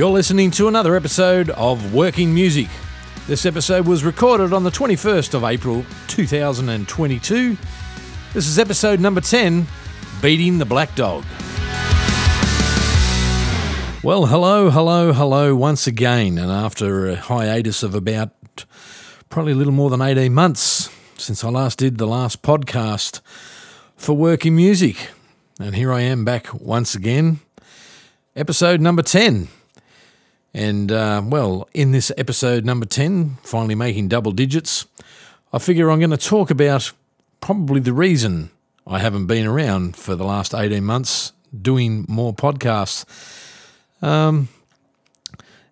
You're listening to another episode of Working Music. This episode was recorded on the 21st of April 2022. This is episode number 10 Beating the Black Dog. Well, hello, hello, hello once again. And after a hiatus of about probably a little more than 18 months since I last did the last podcast for Working Music. And here I am back once again, episode number 10. And uh, well, in this episode number 10, finally making double digits, I figure I'm going to talk about probably the reason I haven't been around for the last 18 months doing more podcasts. Um,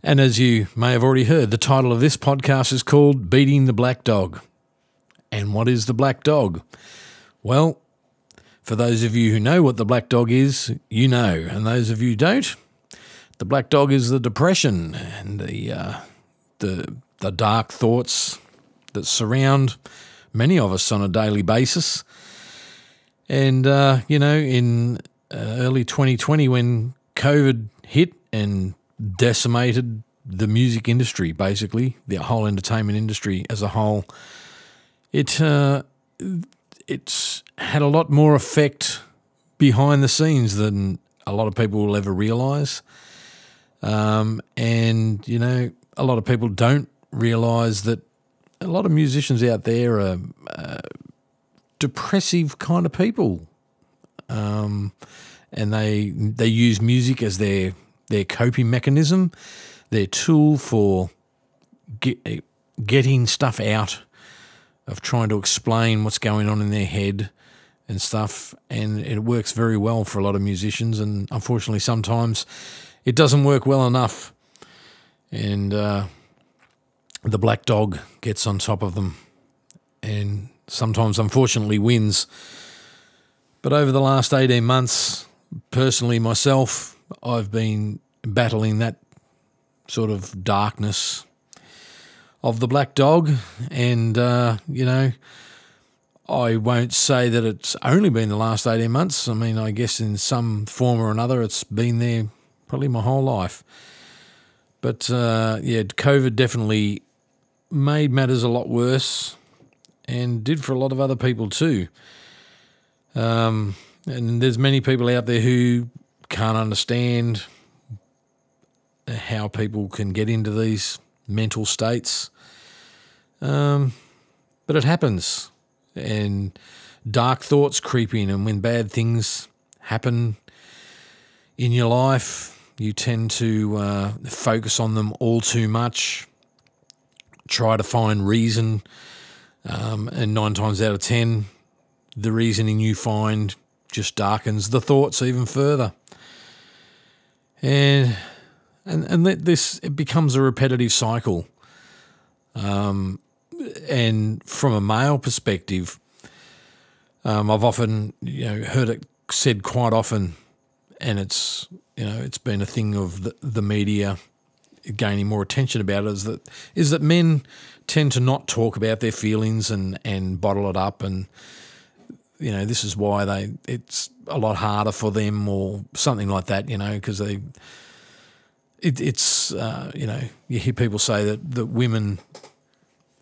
and as you may have already heard, the title of this podcast is called Beating the Black Dog. And what is the black dog? Well, for those of you who know what the black dog is, you know. And those of you don't, the black dog is the depression and the uh, the the dark thoughts that surround many of us on a daily basis. And uh, you know, in uh, early 2020, when COVID hit and decimated the music industry, basically the whole entertainment industry as a whole, it uh, it's had a lot more effect behind the scenes than a lot of people will ever realise. Um, and, you know, a lot of people don't realise that a lot of musicians out there are uh, depressive kind of people. Um, and they they use music as their their coping mechanism, their tool for get, getting stuff out of trying to explain what's going on in their head and stuff. And it works very well for a lot of musicians. And unfortunately, sometimes it doesn't work well enough. And uh, the black dog gets on top of them and sometimes, unfortunately, wins. But over the last 18 months, personally, myself, I've been battling that sort of darkness of the black dog. And, uh, you know, I won't say that it's only been the last 18 months. I mean, I guess in some form or another, it's been there probably my whole life. But uh, yeah, COVID definitely made matters a lot worse and did for a lot of other people too. Um, and there's many people out there who can't understand how people can get into these mental states. Um, but it happens. And dark thoughts creep in. And when bad things happen in your life, you tend to uh, focus on them all too much, try to find reason. Um, and nine times out of ten, the reasoning you find just darkens the thoughts even further. And and and this it becomes a repetitive cycle. Um, and from a male perspective, um, I've often you know heard it said quite often, and it's you know it's been a thing of the, the media gaining more attention about it is that is that men tend to not talk about their feelings and and bottle it up and you know this is why they it's a lot harder for them or something like that you know because they it, it's uh, you know you hear people say that that women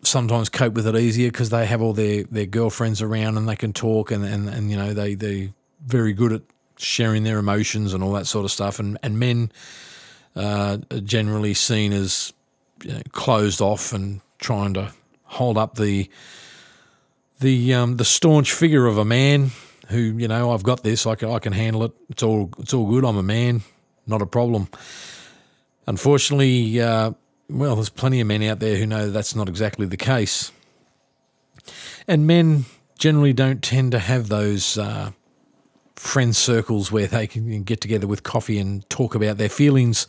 sometimes cope with it easier because they have all their, their girlfriends around and they can talk and, and, and you know they they very good at sharing their emotions and all that sort of stuff. And and men uh, are generally seen as you know, closed off and trying to hold up the the um, the staunch figure of a man who you know I've got this I can I can handle it. It's all it's all good. I'm a man. Not a problem. Unfortunately, uh, well, there's plenty of men out there who know that's not exactly the case. And men generally don't tend to have those uh, friend circles where they can get together with coffee and talk about their feelings.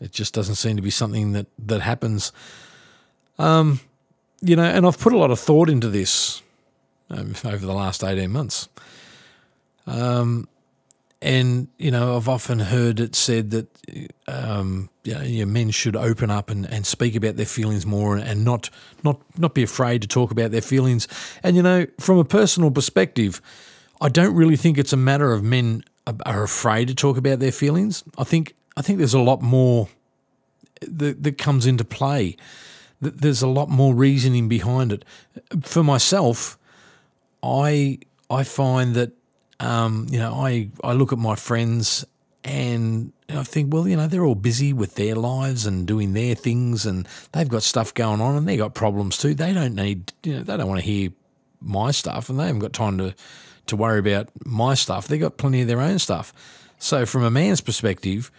It just doesn't seem to be something that, that happens. Um, you know, and I've put a lot of thought into this um, over the last 18 months. Um, and you know, I've often heard it said that um, you know, men should open up and, and speak about their feelings more, and not not not be afraid to talk about their feelings. And you know, from a personal perspective, I don't really think it's a matter of men are afraid to talk about their feelings. I think I think there's a lot more that, that comes into play. There's a lot more reasoning behind it. For myself, I I find that um, you know I I look at my friends and I think, well, you know, they're all busy with their lives and doing their things, and they've got stuff going on, and they got problems too. They don't need, you know, they don't want to hear my stuff, and they haven't got time to to worry about my stuff. They've got plenty of their own stuff. So, from a man's perspective,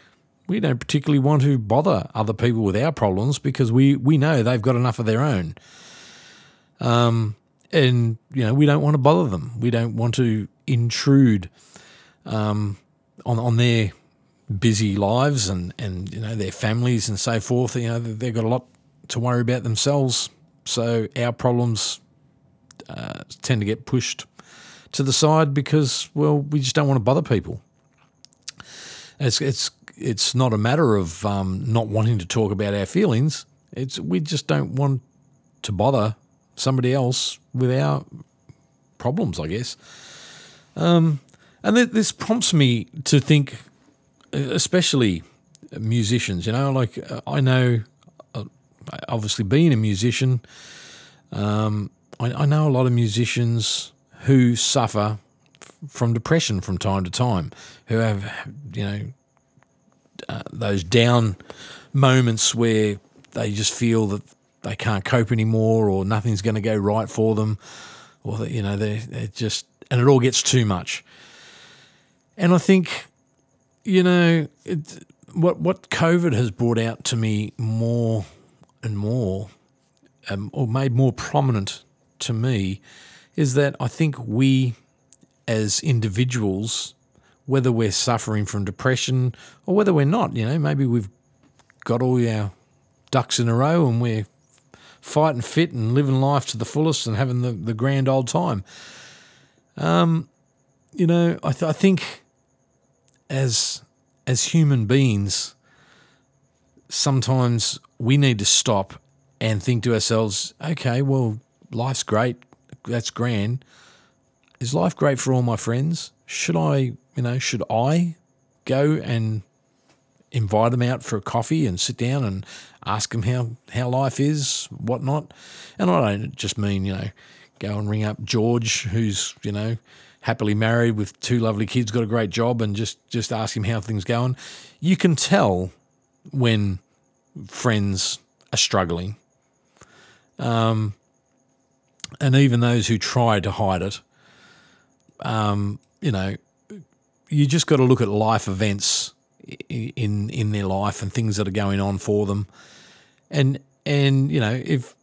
we don't particularly want to bother other people with our problems because we, we know they've got enough of their own. Um, and, you know, we don't want to bother them. We don't want to intrude um, on, on their busy lives and, and, you know, their families and so forth. You know, they've got a lot to worry about themselves. So our problems uh, tend to get pushed to the side because, well, we just don't want to bother people. It's, it's it's not a matter of um, not wanting to talk about our feelings. It's we just don't want to bother somebody else with our problems, I guess. Um, and th- this prompts me to think, especially musicians. You know, like uh, I know, uh, obviously being a musician, um, I, I know a lot of musicians who suffer from depression from time to time, who have you know uh, those down moments where they just feel that they can't cope anymore or nothing's going to go right for them or that, you know they're, they're just and it all gets too much. And i think you know it, what what covid has brought out to me more and more um, or made more prominent to me is that i think we as individuals whether we're suffering from depression or whether we're not. You know, maybe we've got all our ducks in a row and we're fighting fit and living life to the fullest and having the, the grand old time. Um, you know, I, th- I think as as human beings, sometimes we need to stop and think to ourselves, okay, well, life's great, that's grand. Is life great for all my friends? Should I you know, should I go and invite them out for a coffee and sit down and ask them how, how life is, whatnot? And I don't just mean, you know, go and ring up George, who's, you know, happily married with two lovely kids, got a great job, and just, just ask him how things going. You can tell when friends are struggling. Um, and even those who try to hide it, um, you know, you just got to look at life events in in their life and things that are going on for them, and and you know if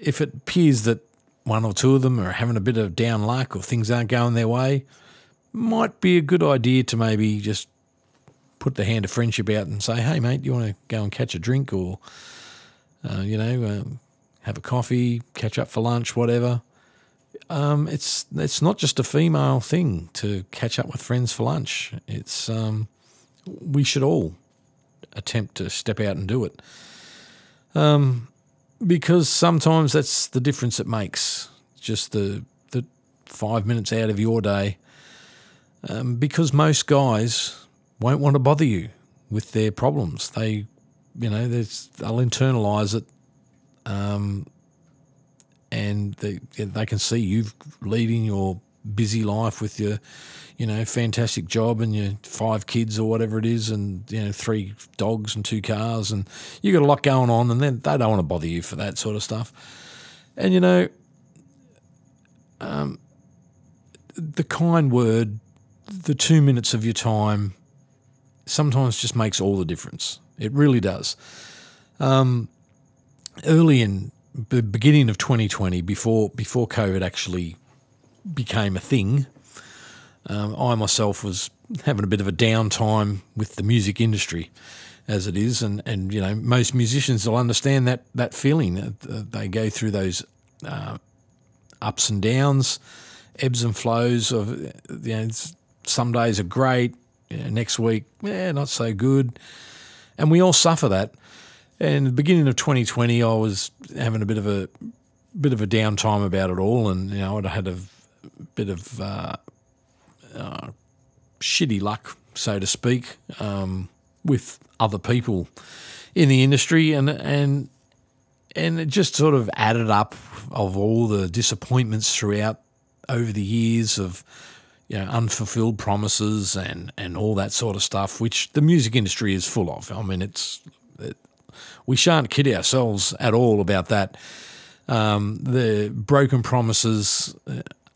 if it appears that one or two of them are having a bit of down luck or things aren't going their way, might be a good idea to maybe just put the hand of friendship out and say, "Hey, mate, you want to go and catch a drink or uh, you know um, have a coffee, catch up for lunch, whatever." um, it's it's not just a female thing to catch up with friends for lunch. It's um, we should all attempt to step out and do it, um, because sometimes that's the difference it makes. Just the the five minutes out of your day, um, because most guys won't want to bother you with their problems. They, you know, they'll internalize it. Um, and they they can see you leading your busy life with your you know fantastic job and your five kids or whatever it is and you know three dogs and two cars and you got a lot going on and then they don't want to bother you for that sort of stuff. And you know um, the kind word the two minutes of your time sometimes just makes all the difference. It really does. Um, early in the beginning of 2020, before before COVID actually became a thing, um, I myself was having a bit of a downtime with the music industry, as it is, and and you know most musicians will understand that that feeling. They go through those uh, ups and downs, ebbs and flows of you know some days are great, you know, next week yeah not so good, and we all suffer that. And the beginning of 2020, I was having a bit of a bit of a downtime about it all, and you know, I'd had a bit of uh, uh, shitty luck, so to speak. Um, with other people in the industry, and and and it just sort of added up of all the disappointments throughout over the years of you know unfulfilled promises and and all that sort of stuff, which the music industry is full of. I mean, it's it, we shan't kid ourselves at all about that. Um, the broken promises,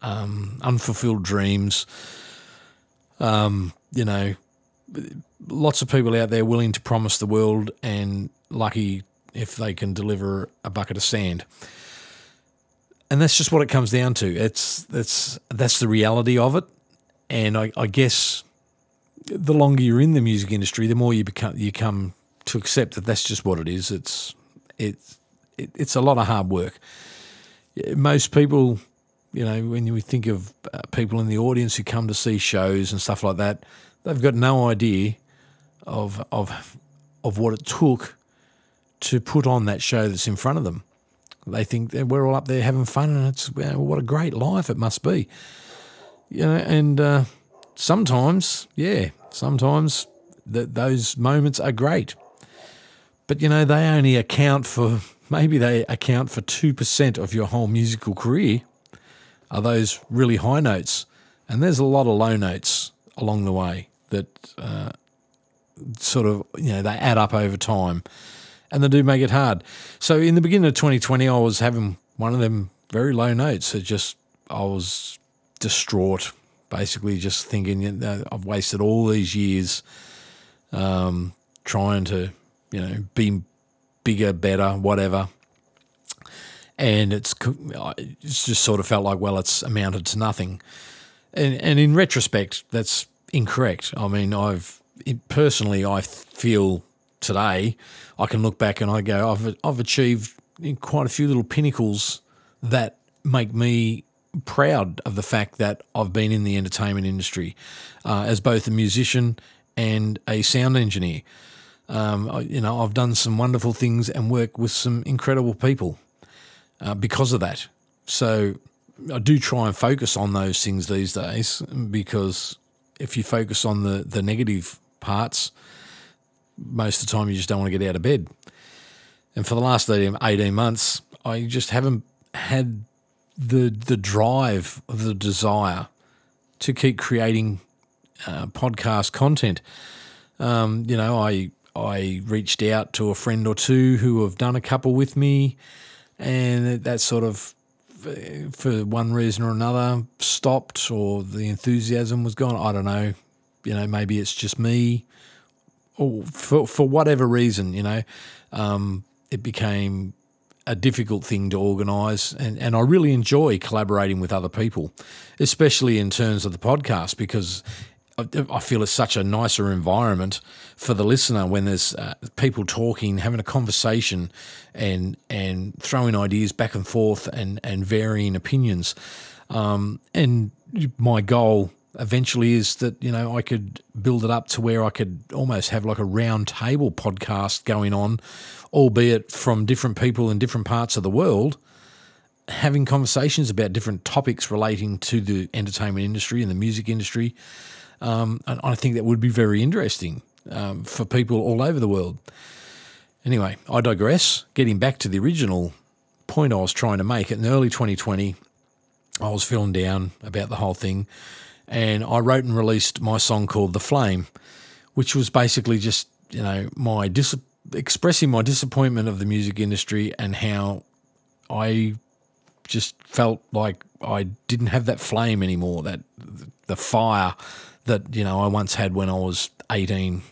um, unfulfilled dreams. Um, you know, lots of people out there willing to promise the world and lucky if they can deliver a bucket of sand. And that's just what it comes down to. It's that's that's the reality of it. And I, I guess the longer you're in the music industry, the more you become you come to accept that that's just what it is. It's it's it, it's a lot of hard work. Most people, you know, when you think of uh, people in the audience who come to see shows and stuff like that, they've got no idea of of of what it took to put on that show that's in front of them. They think that we're all up there having fun, and it's know, what a great life it must be. You know, and uh, sometimes, yeah, sometimes that those moments are great, but you know they only account for maybe they account for two percent of your whole musical career. Are those really high notes? And there's a lot of low notes along the way that uh, sort of you know they add up over time and they do make it hard. So in the beginning of 2020, I was having one of them very low notes. It just I was distraught, basically, just thinking you know, I've wasted all these years um, trying to you know be bigger, better, whatever. And it's it's just sort of felt like well, it's amounted to nothing. And and in retrospect, that's incorrect. I mean, I've personally, I feel today, I can look back and I go, I've I've achieved quite a few little pinnacles that make me proud of the fact that I've been in the entertainment industry uh, as both a musician and a sound engineer. Um, I, you know, I've done some wonderful things and work with some incredible people uh, because of that. So I do try and focus on those things these days because if you focus on the the negative parts, most of the time you just don't want to get out of bed. And for the last 18 months, I just haven't had the the drive, the desire to keep creating uh, podcast content. Um, you know, I I reached out to a friend or two who have done a couple with me, and that sort of, for one reason or another, stopped, or the enthusiasm was gone. I don't know. You know, maybe it's just me or for for whatever reason, you know, um, it became a difficult thing to organise, and, and I really enjoy collaborating with other people, especially in terms of the podcast, because I feel it's such a nicer environment for the listener when there's uh, people talking, having a conversation, and and throwing ideas back and forth, and and varying opinions. Um, and my goal eventually is that you know I could build it up to where I could almost have like a round table podcast going on, albeit from different people in different parts of the world, having conversations about different topics relating to the entertainment industry and the music industry. Um, and I think that would be very interesting um, for people all over the world. Anyway, I digress. Getting back to the original point I was trying to make, in early 2020, I was feeling down about the whole thing and I wrote and released my song called "The Flame," which was basically just you know my dis- expressing my disappointment of the music industry and how I just felt like I didn't have that flame anymore, that the fire that you know I once had when I was 18,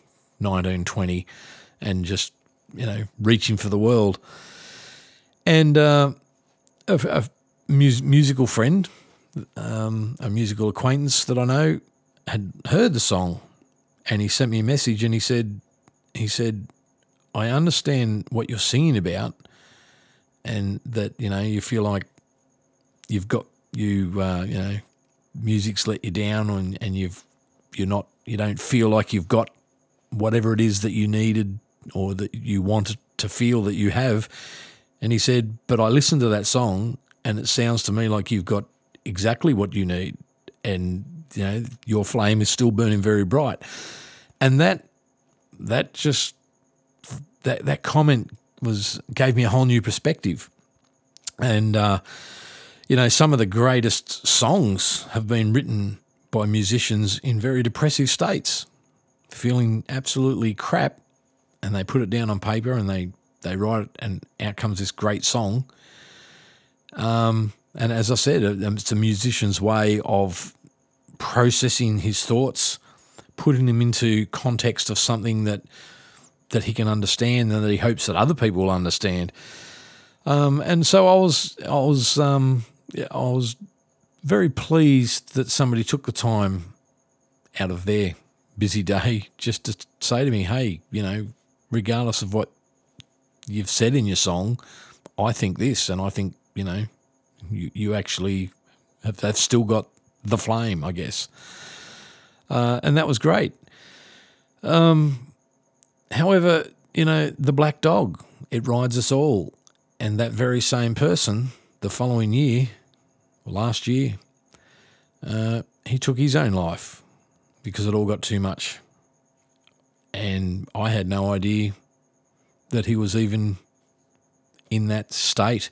19, 20 and just you know reaching for the world. And uh, a, a mus- musical friend um, a musical acquaintance that I know had heard the song, and he sent me a message, and he said, he said, I understand what you're singing about, and that you know you feel like you've got you uh, you know music's let you down, and and you've you're not you don't feel like you've got whatever it is that you needed or that you wanted to feel that you have. And he said, but I listened to that song and it sounds to me like you've got exactly what you need, and you know your flame is still burning very bright, and that that just that that comment was gave me a whole new perspective, and uh, you know some of the greatest songs have been written by musicians in very depressive states, feeling absolutely crap, and they put it down on paper and they they write it, and out comes this great song. Um, and as I said, it's a musician's way of processing his thoughts, putting them into context of something that that he can understand and that he hopes that other people will understand. Um, and so I was, I was, um, I was very pleased that somebody took the time out of their busy day just to say to me, "Hey, you know, regardless of what you've said in your song, I think this, and I think you know, you you actually have, have still got the flame, I guess." Uh, and that was great. Um, however, you know, the black dog, it rides us all. And that very same person, the following year, last year, uh, he took his own life because it all got too much. And I had no idea that he was even in that state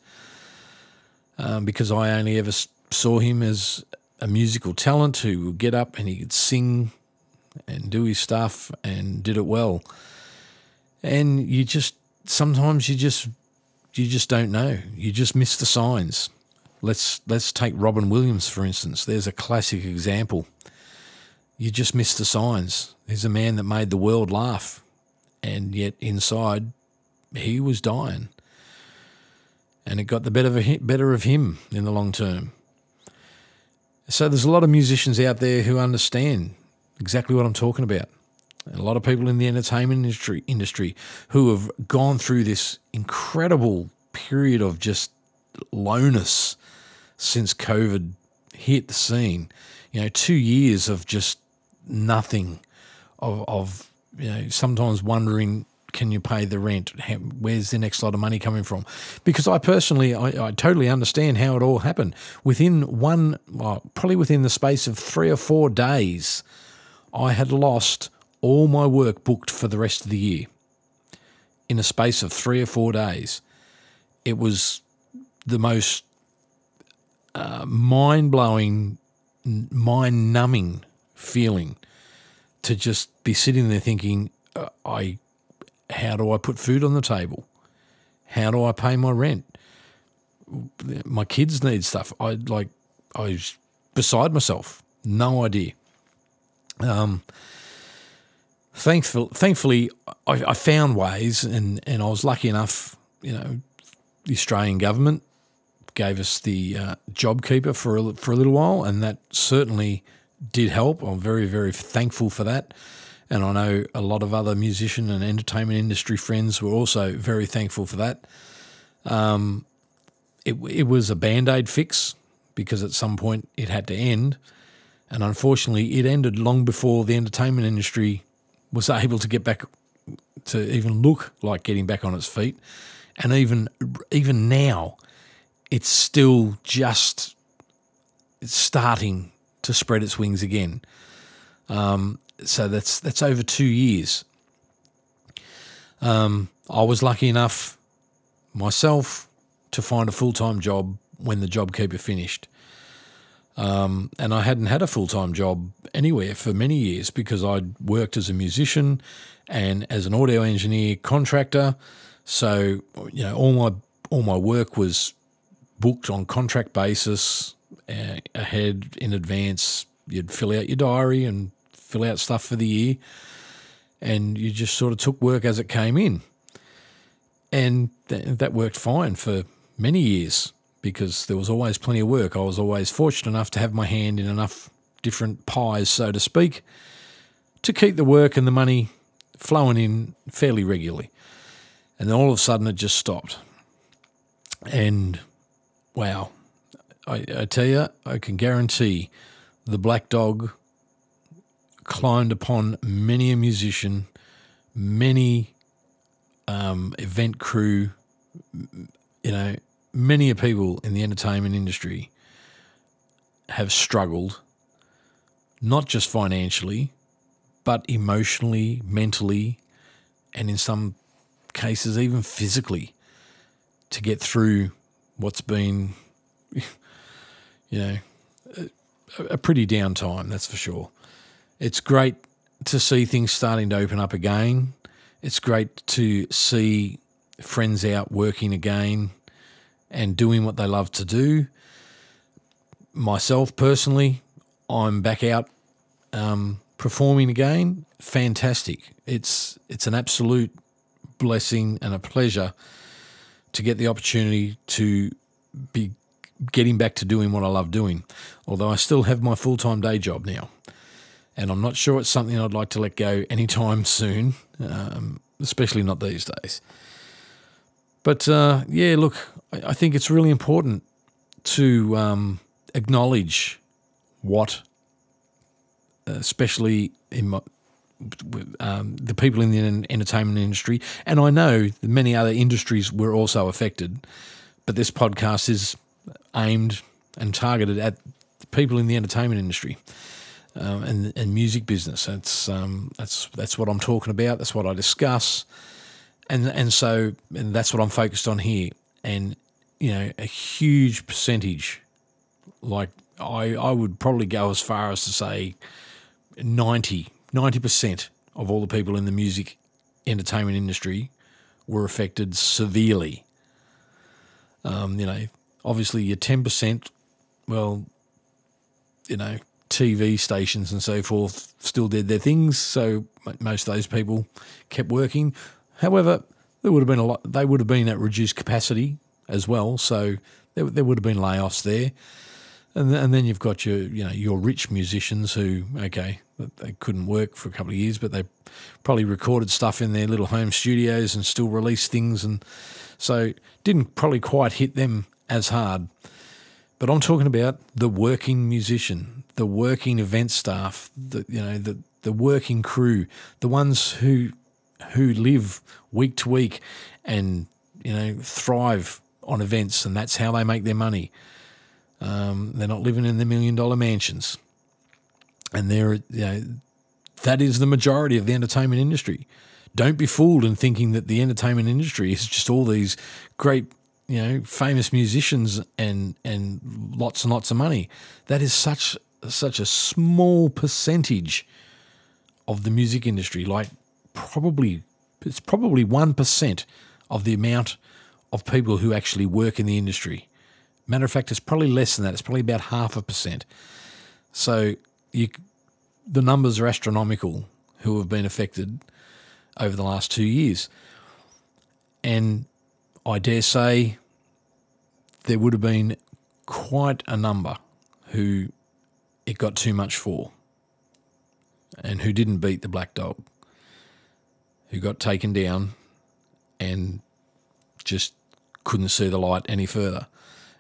um, because I only ever saw him as a musical talent who would get up and he could sing and do his stuff and did it well. And you just sometimes you just you just don't know. You just miss the signs. Let's let's take Robin Williams for instance. There's a classic example. You just miss the signs. He's a man that made the world laugh, and yet inside he was dying, and it got the better of, better of him in the long term. So there's a lot of musicians out there who understand exactly what I'm talking about. A lot of people in the entertainment industry industry who have gone through this incredible period of just lowness since COVID hit the scene. You know, two years of just nothing, of, of you know, sometimes wondering can you pay the rent? Where's the next lot of money coming from? Because I personally, I, I totally understand how it all happened. Within one, well, probably within the space of three or four days, I had lost all my work booked for the rest of the year. In a space of three or four days, it was the most uh, mind blowing, mind numbing feeling to just be sitting there thinking, uh, I how do I put food on the table? How do I pay my rent? My kids need stuff. I like I was beside myself. No idea. Um, thankful, thankfully, I, I found ways, and, and I was lucky enough. You know, the Australian government gave us the uh, JobKeeper for a, for a little while, and that certainly did help. I'm very very thankful for that. And I know a lot of other musician and entertainment industry friends were also very thankful for that. Um, it, it was a band aid fix because at some point it had to end. And unfortunately, it ended long before the entertainment industry was able to get back to even look like getting back on its feet. And even even now, it's still just starting to spread its wings again. Um, so that's that's over two years. Um, I was lucky enough myself to find a full time job when the JobKeeper finished. Um, and I hadn't had a full time job anywhere for many years because I'd worked as a musician and as an audio engineer contractor. So you know all my all my work was booked on contract basis uh, ahead in advance. You'd fill out your diary and fill out stuff for the year, and you just sort of took work as it came in. And th- that worked fine for many years because there was always plenty of work. I was always fortunate enough to have my hand in enough different pies, so to speak, to keep the work and the money flowing in fairly regularly. And then all of a sudden it just stopped. And wow, I, I tell you, I can guarantee the black dog climbed upon many a musician, many um, event crew, you know, many a people in the entertainment industry have struggled, not just financially, but emotionally, mentally, and in some cases even physically to get through what's been, you know, a, a pretty down time, that's for sure. It's great to see things starting to open up again. It's great to see friends out working again and doing what they love to do. Myself personally, I'm back out um, performing again. Fantastic! It's it's an absolute blessing and a pleasure to get the opportunity to be getting back to doing what I love doing. Although I still have my full time day job now, and I'm not sure it's something I'd like to let go anytime soon, um, especially not these days. But uh, yeah, look, I, I, think it's really important to um, acknowledge what, especially in my, um, the people in the entertainment industry, and I know many other industries were also affected, but this podcast is aimed and targeted at people in the entertainment industry. Um, and and music business. That's um, that's that's what I'm talking about. That's what I discuss and and so and that's what I'm focused on here. And you know, a huge percentage, like I I would probably go as far as to say 90 percent of all the people in the music entertainment industry were affected severely. Um, you know, obviously your ten percent, well, you know, TV stations and so forth still did their things, so most of those people kept working. However, there would have been a lot. They would have been at reduced capacity as well, so there, there would have been layoffs there. And, and then you've got your you know your rich musicians who okay they couldn't work for a couple of years, but they probably recorded stuff in their little home studios and still released things, and so didn't probably quite hit them as hard. But I'm talking about the working musician, the working event staff, the you know the the working crew, the ones who who live week to week and you know thrive on events, and that's how they make their money. Um, they're not living in the million dollar mansions, and they're you know that is the majority of the entertainment industry. Don't be fooled in thinking that the entertainment industry is just all these great you know famous musicians and and lots and lots of money. That is such such a small percentage of the music industry. Like probably it's probably one percent of the amount of people who actually work in the industry. Matter of fact, it's probably less than that. It's probably about half a percent. So you, the numbers are astronomical who have been affected over the last two years. And I dare say there would have been quite a number who it got too much for and who didn't beat the black dog who got taken down and just couldn't see the light any further.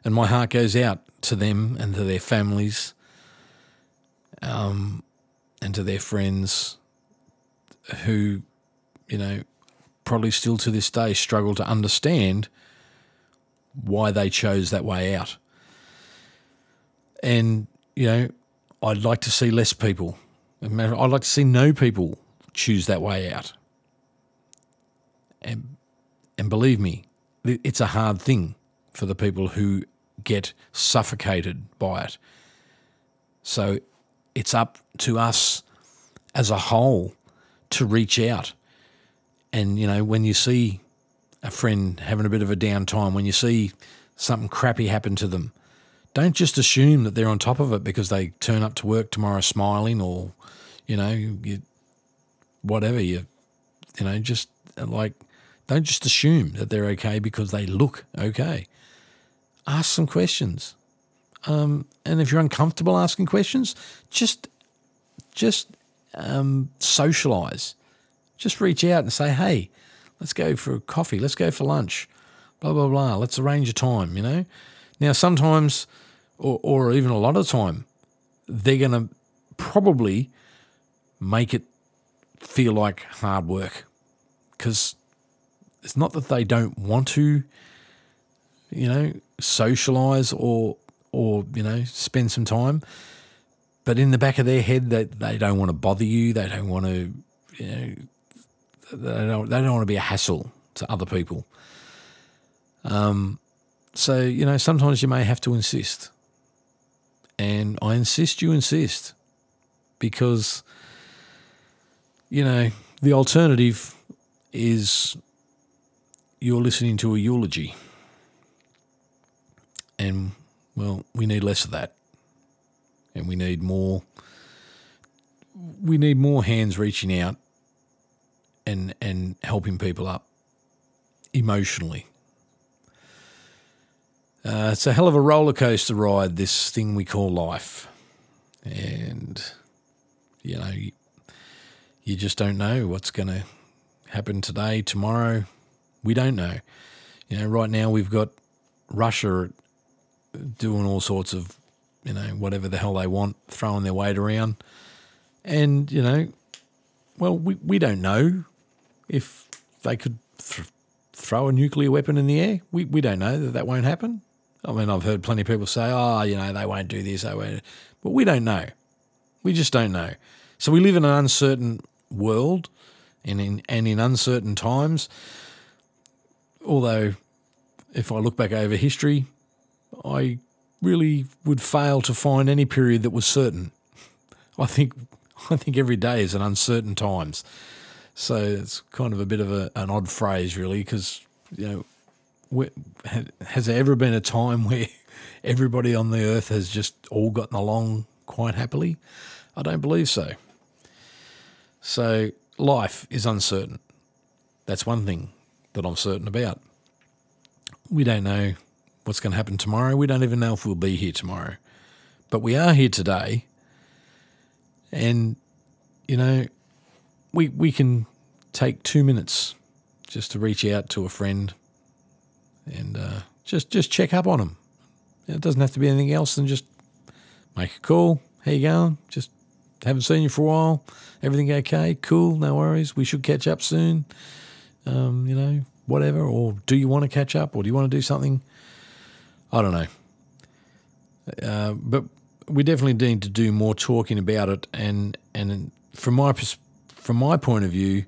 And my heart goes out to them and to their families um, and to their friends who, you know, probably still to this day struggle to understand why they chose that way out. And, you know, I'd like to see less people. I'd like to see no people choose that way out. And, and believe me, it's a hard thing for the people who get suffocated by it. So it's up to us as a whole to reach out. And, you know, when you see a friend having a bit of a downtime, when you see something crappy happen to them, don't just assume that they're on top of it because they turn up to work tomorrow smiling or, you know, you, whatever. You, you know, just like don't just assume that they're okay because they look okay. Ask some questions. Um, and if you're uncomfortable asking questions, just just um, socialize. Just reach out and say, "Hey, let's go for coffee. Let's go for lunch." Blah blah blah. Let's arrange a time. You know. Now sometimes, or or even a lot of time, they're going to probably make it feel like hard work because it's not that they don't want to, you know, socialize or or you know spend some time, but in the back of their head that they, they don't want to bother you, they don't want to, you know, they don't, they don't want to be a hassle to other people. Um, so you know, sometimes you may have to insist, and I insist you insist because you know the alternative is you're listening to a eulogy, and well, we need less of that, and we need more. We need more hands reaching out and and helping people up emotionally. Uh, it's a hell of a roller coaster ride, this thing we call life, and you know you, you just don't know what's going to happen today, tomorrow. We don't know. You know, right now we've got Russia doing all sorts of, you know, whatever the hell they want, throwing their weight around, and you know, well, we we don't know if they could th- throw a nuclear weapon in the air. We, we don't know that that won't happen. I mean, I've heard plenty of people say, oh, you know, they won't do this, they won't. But we don't know. We just don't know. So we live in an uncertain world and in, and in uncertain times. Although, if I look back over history, I really would fail to find any period that was certain. I think I think every day is an uncertain times. So it's kind of a bit of a, an odd phrase, really, because you know, has there ever been a time where everybody on the earth has just all gotten along quite happily? I don't believe so. So life is uncertain. That's one thing that I'm certain about. We don't know what's going to happen tomorrow. We don't even know if we'll be here tomorrow. But we are here today. And, you know, we we can take two minutes just to reach out to a friend and uh, just just check up on them. It doesn't have to be anything else than just make a call. How you going? Just haven't seen you for a while. Everything okay? Cool. No worries. We should catch up soon. Um, you know, whatever. Or do you want to catch up? Or do you want to do something? I don't know. Uh, but we definitely need to do more talking about it. And and from my from my point of view,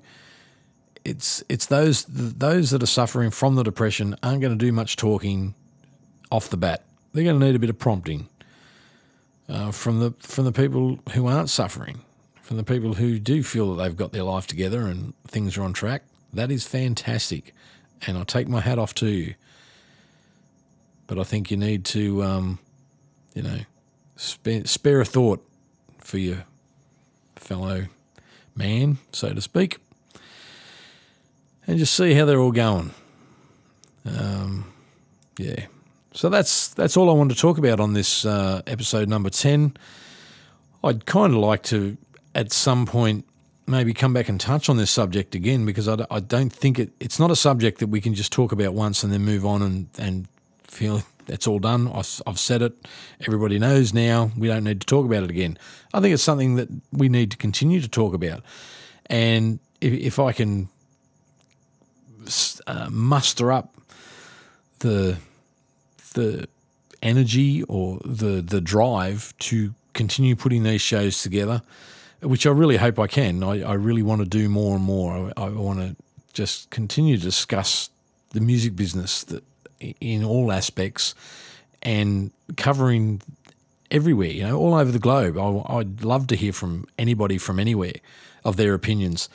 it's it's those those that are suffering from the depression aren't going to do much talking off the bat. They're going to need a bit of prompting uh, from the from the people who aren't suffering, from the people who do feel that they've got their life together and things are on track. That is fantastic, and I take my hat off to you. But I think you need to, um, you know, spare, spare a thought for your fellow man, so to speak, and just see how they're all going. Um, yeah. So that's that's all I want to talk about on this uh, episode number ten. I'd kind of like to, at some point, maybe come back and touch on this subject again because I, I don't think it, it's not a subject that we can just talk about once and then move on and, and feel that's all done. I've said it. Everybody knows now. We don't need to talk about it again. I think it's something that we need to continue to talk about. And if, if I can uh, muster up the the energy or the the drive to continue putting these shows together, which I really hope I can. I, I really want to do more and more. I, I want to just continue to discuss the music business that in all aspects and covering everywhere, you know, all over the globe. I, would love to hear from anybody from anywhere of their opinions.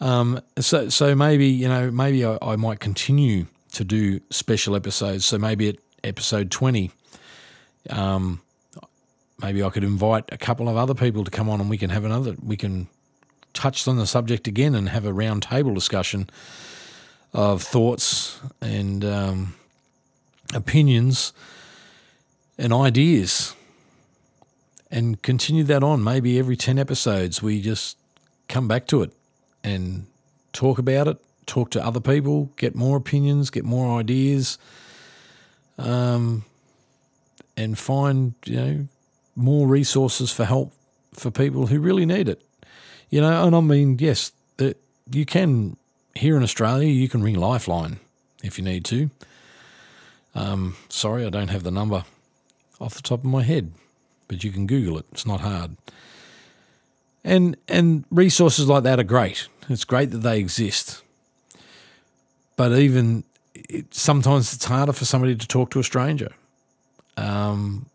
Um, so, so maybe you know, maybe I, I, might continue to do special episodes. So maybe at episode twenty, um, maybe I could invite a couple of other people to come on, and we can have another. We can touch on the subject again and have a round table discussion of thoughts and um, opinions and ideas and continue that on. Maybe every 10 episodes, we just come back to it and talk about it, talk to other people, get more opinions, get more ideas, um, and find, you know, more resources for help for people who really need it. You know, and I mean, yes, you can, here in Australia, you can ring Lifeline if you need to. Um, sorry, I don't have the number off the top of my head, but you can Google it. It's not hard. And and resources like that are great. It's great that they exist. But even it, sometimes it's harder for somebody to talk to a stranger. Um,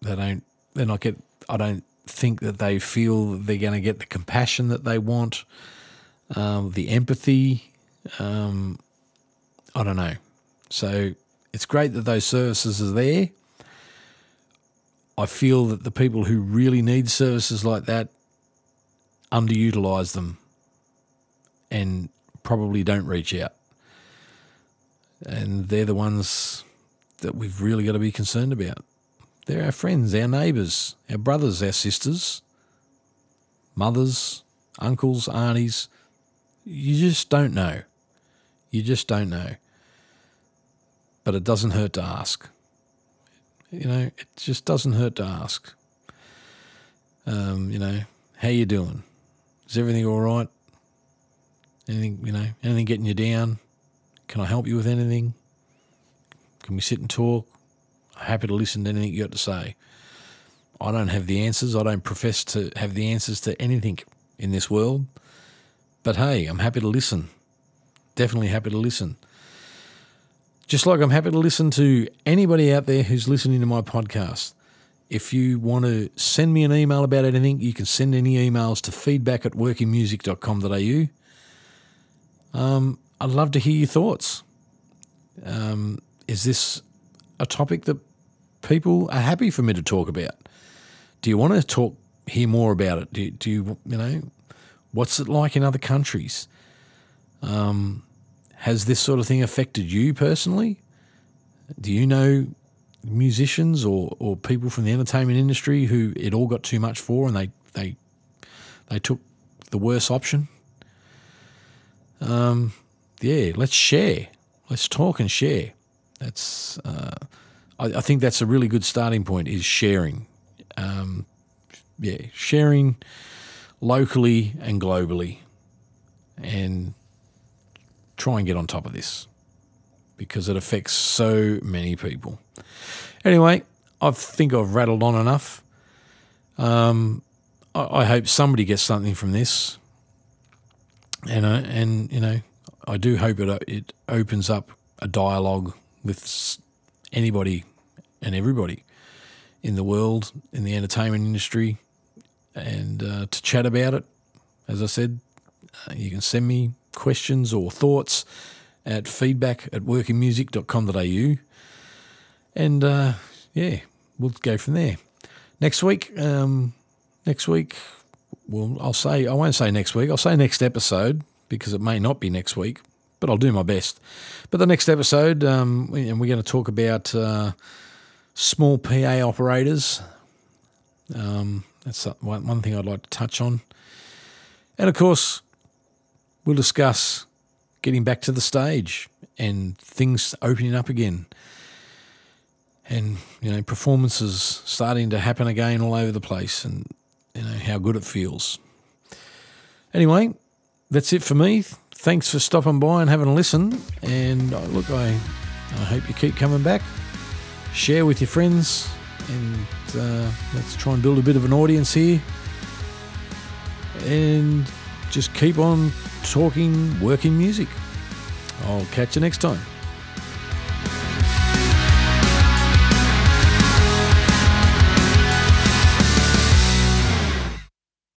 they don't. They're not get. I don't think that they feel they're going to get the compassion that they want, um, the empathy. Um, I don't know. So it's great that those services are there. I feel that the people who really need services like that underutilize them and probably don't reach out. And they're the ones that we've really got to be concerned about. They're our friends, our neighbours, our brothers, our sisters, mothers, uncles, aunties. You just don't know. You just don't know. But it doesn't hurt to ask. You know, it just doesn't hurt to ask. Um, you know, how you doing? Is everything all right? Anything, you know, anything getting you down? Can I help you with anything? Can we sit and talk? I'm happy to listen to anything you got to say. I don't have the answers. I don't profess to have the answers to anything in this world. But hey, I'm happy to listen. Definitely happy to listen. Just like I'm happy to listen to anybody out there who's listening to my podcast. If you want to send me an email about anything, you can send any emails to feedback at workingmusic.com.au. Um, I'd love to hear your thoughts. Um, is this a topic that people are happy for me to talk about? Do you want to talk, hear more about it? Do, do you, you know, what's it like in other countries? Um, has this sort of thing affected you personally? Do you know musicians or, or people from the entertainment industry who it all got too much for and they they they took the worst option? Um, yeah, let's share. Let's talk and share. That's uh, I, I, think that's a really good starting point. Is sharing. Um, yeah, sharing locally and globally, and try and get on top of this because it affects so many people. Anyway, I think I've rattled on enough. Um, I, I, hope somebody gets something from this, and uh, and you know, I do hope it it opens up a dialogue with anybody and everybody in the world in the entertainment industry, and uh, to chat about it. As I said, uh, you can send me questions or thoughts at feedback at workingmusic.com.au. And uh, yeah, we'll go from there. Next week, um, next week, well, I'll say, I won't say next week, I'll say next episode because it may not be next week, but I'll do my best. But the next episode, um, and we're going to talk about uh, small PA operators. Um, that's one thing I'd like to touch on. And of course, we'll discuss getting back to the stage and things opening up again. And, you know, performances starting to happen again all over the place and, you know, how good it feels. Anyway, that's it for me. Thanks for stopping by and having a listen. And uh, look, I, I hope you keep coming back. Share with your friends and uh, let's try and build a bit of an audience here. And just keep on talking working music. I'll catch you next time.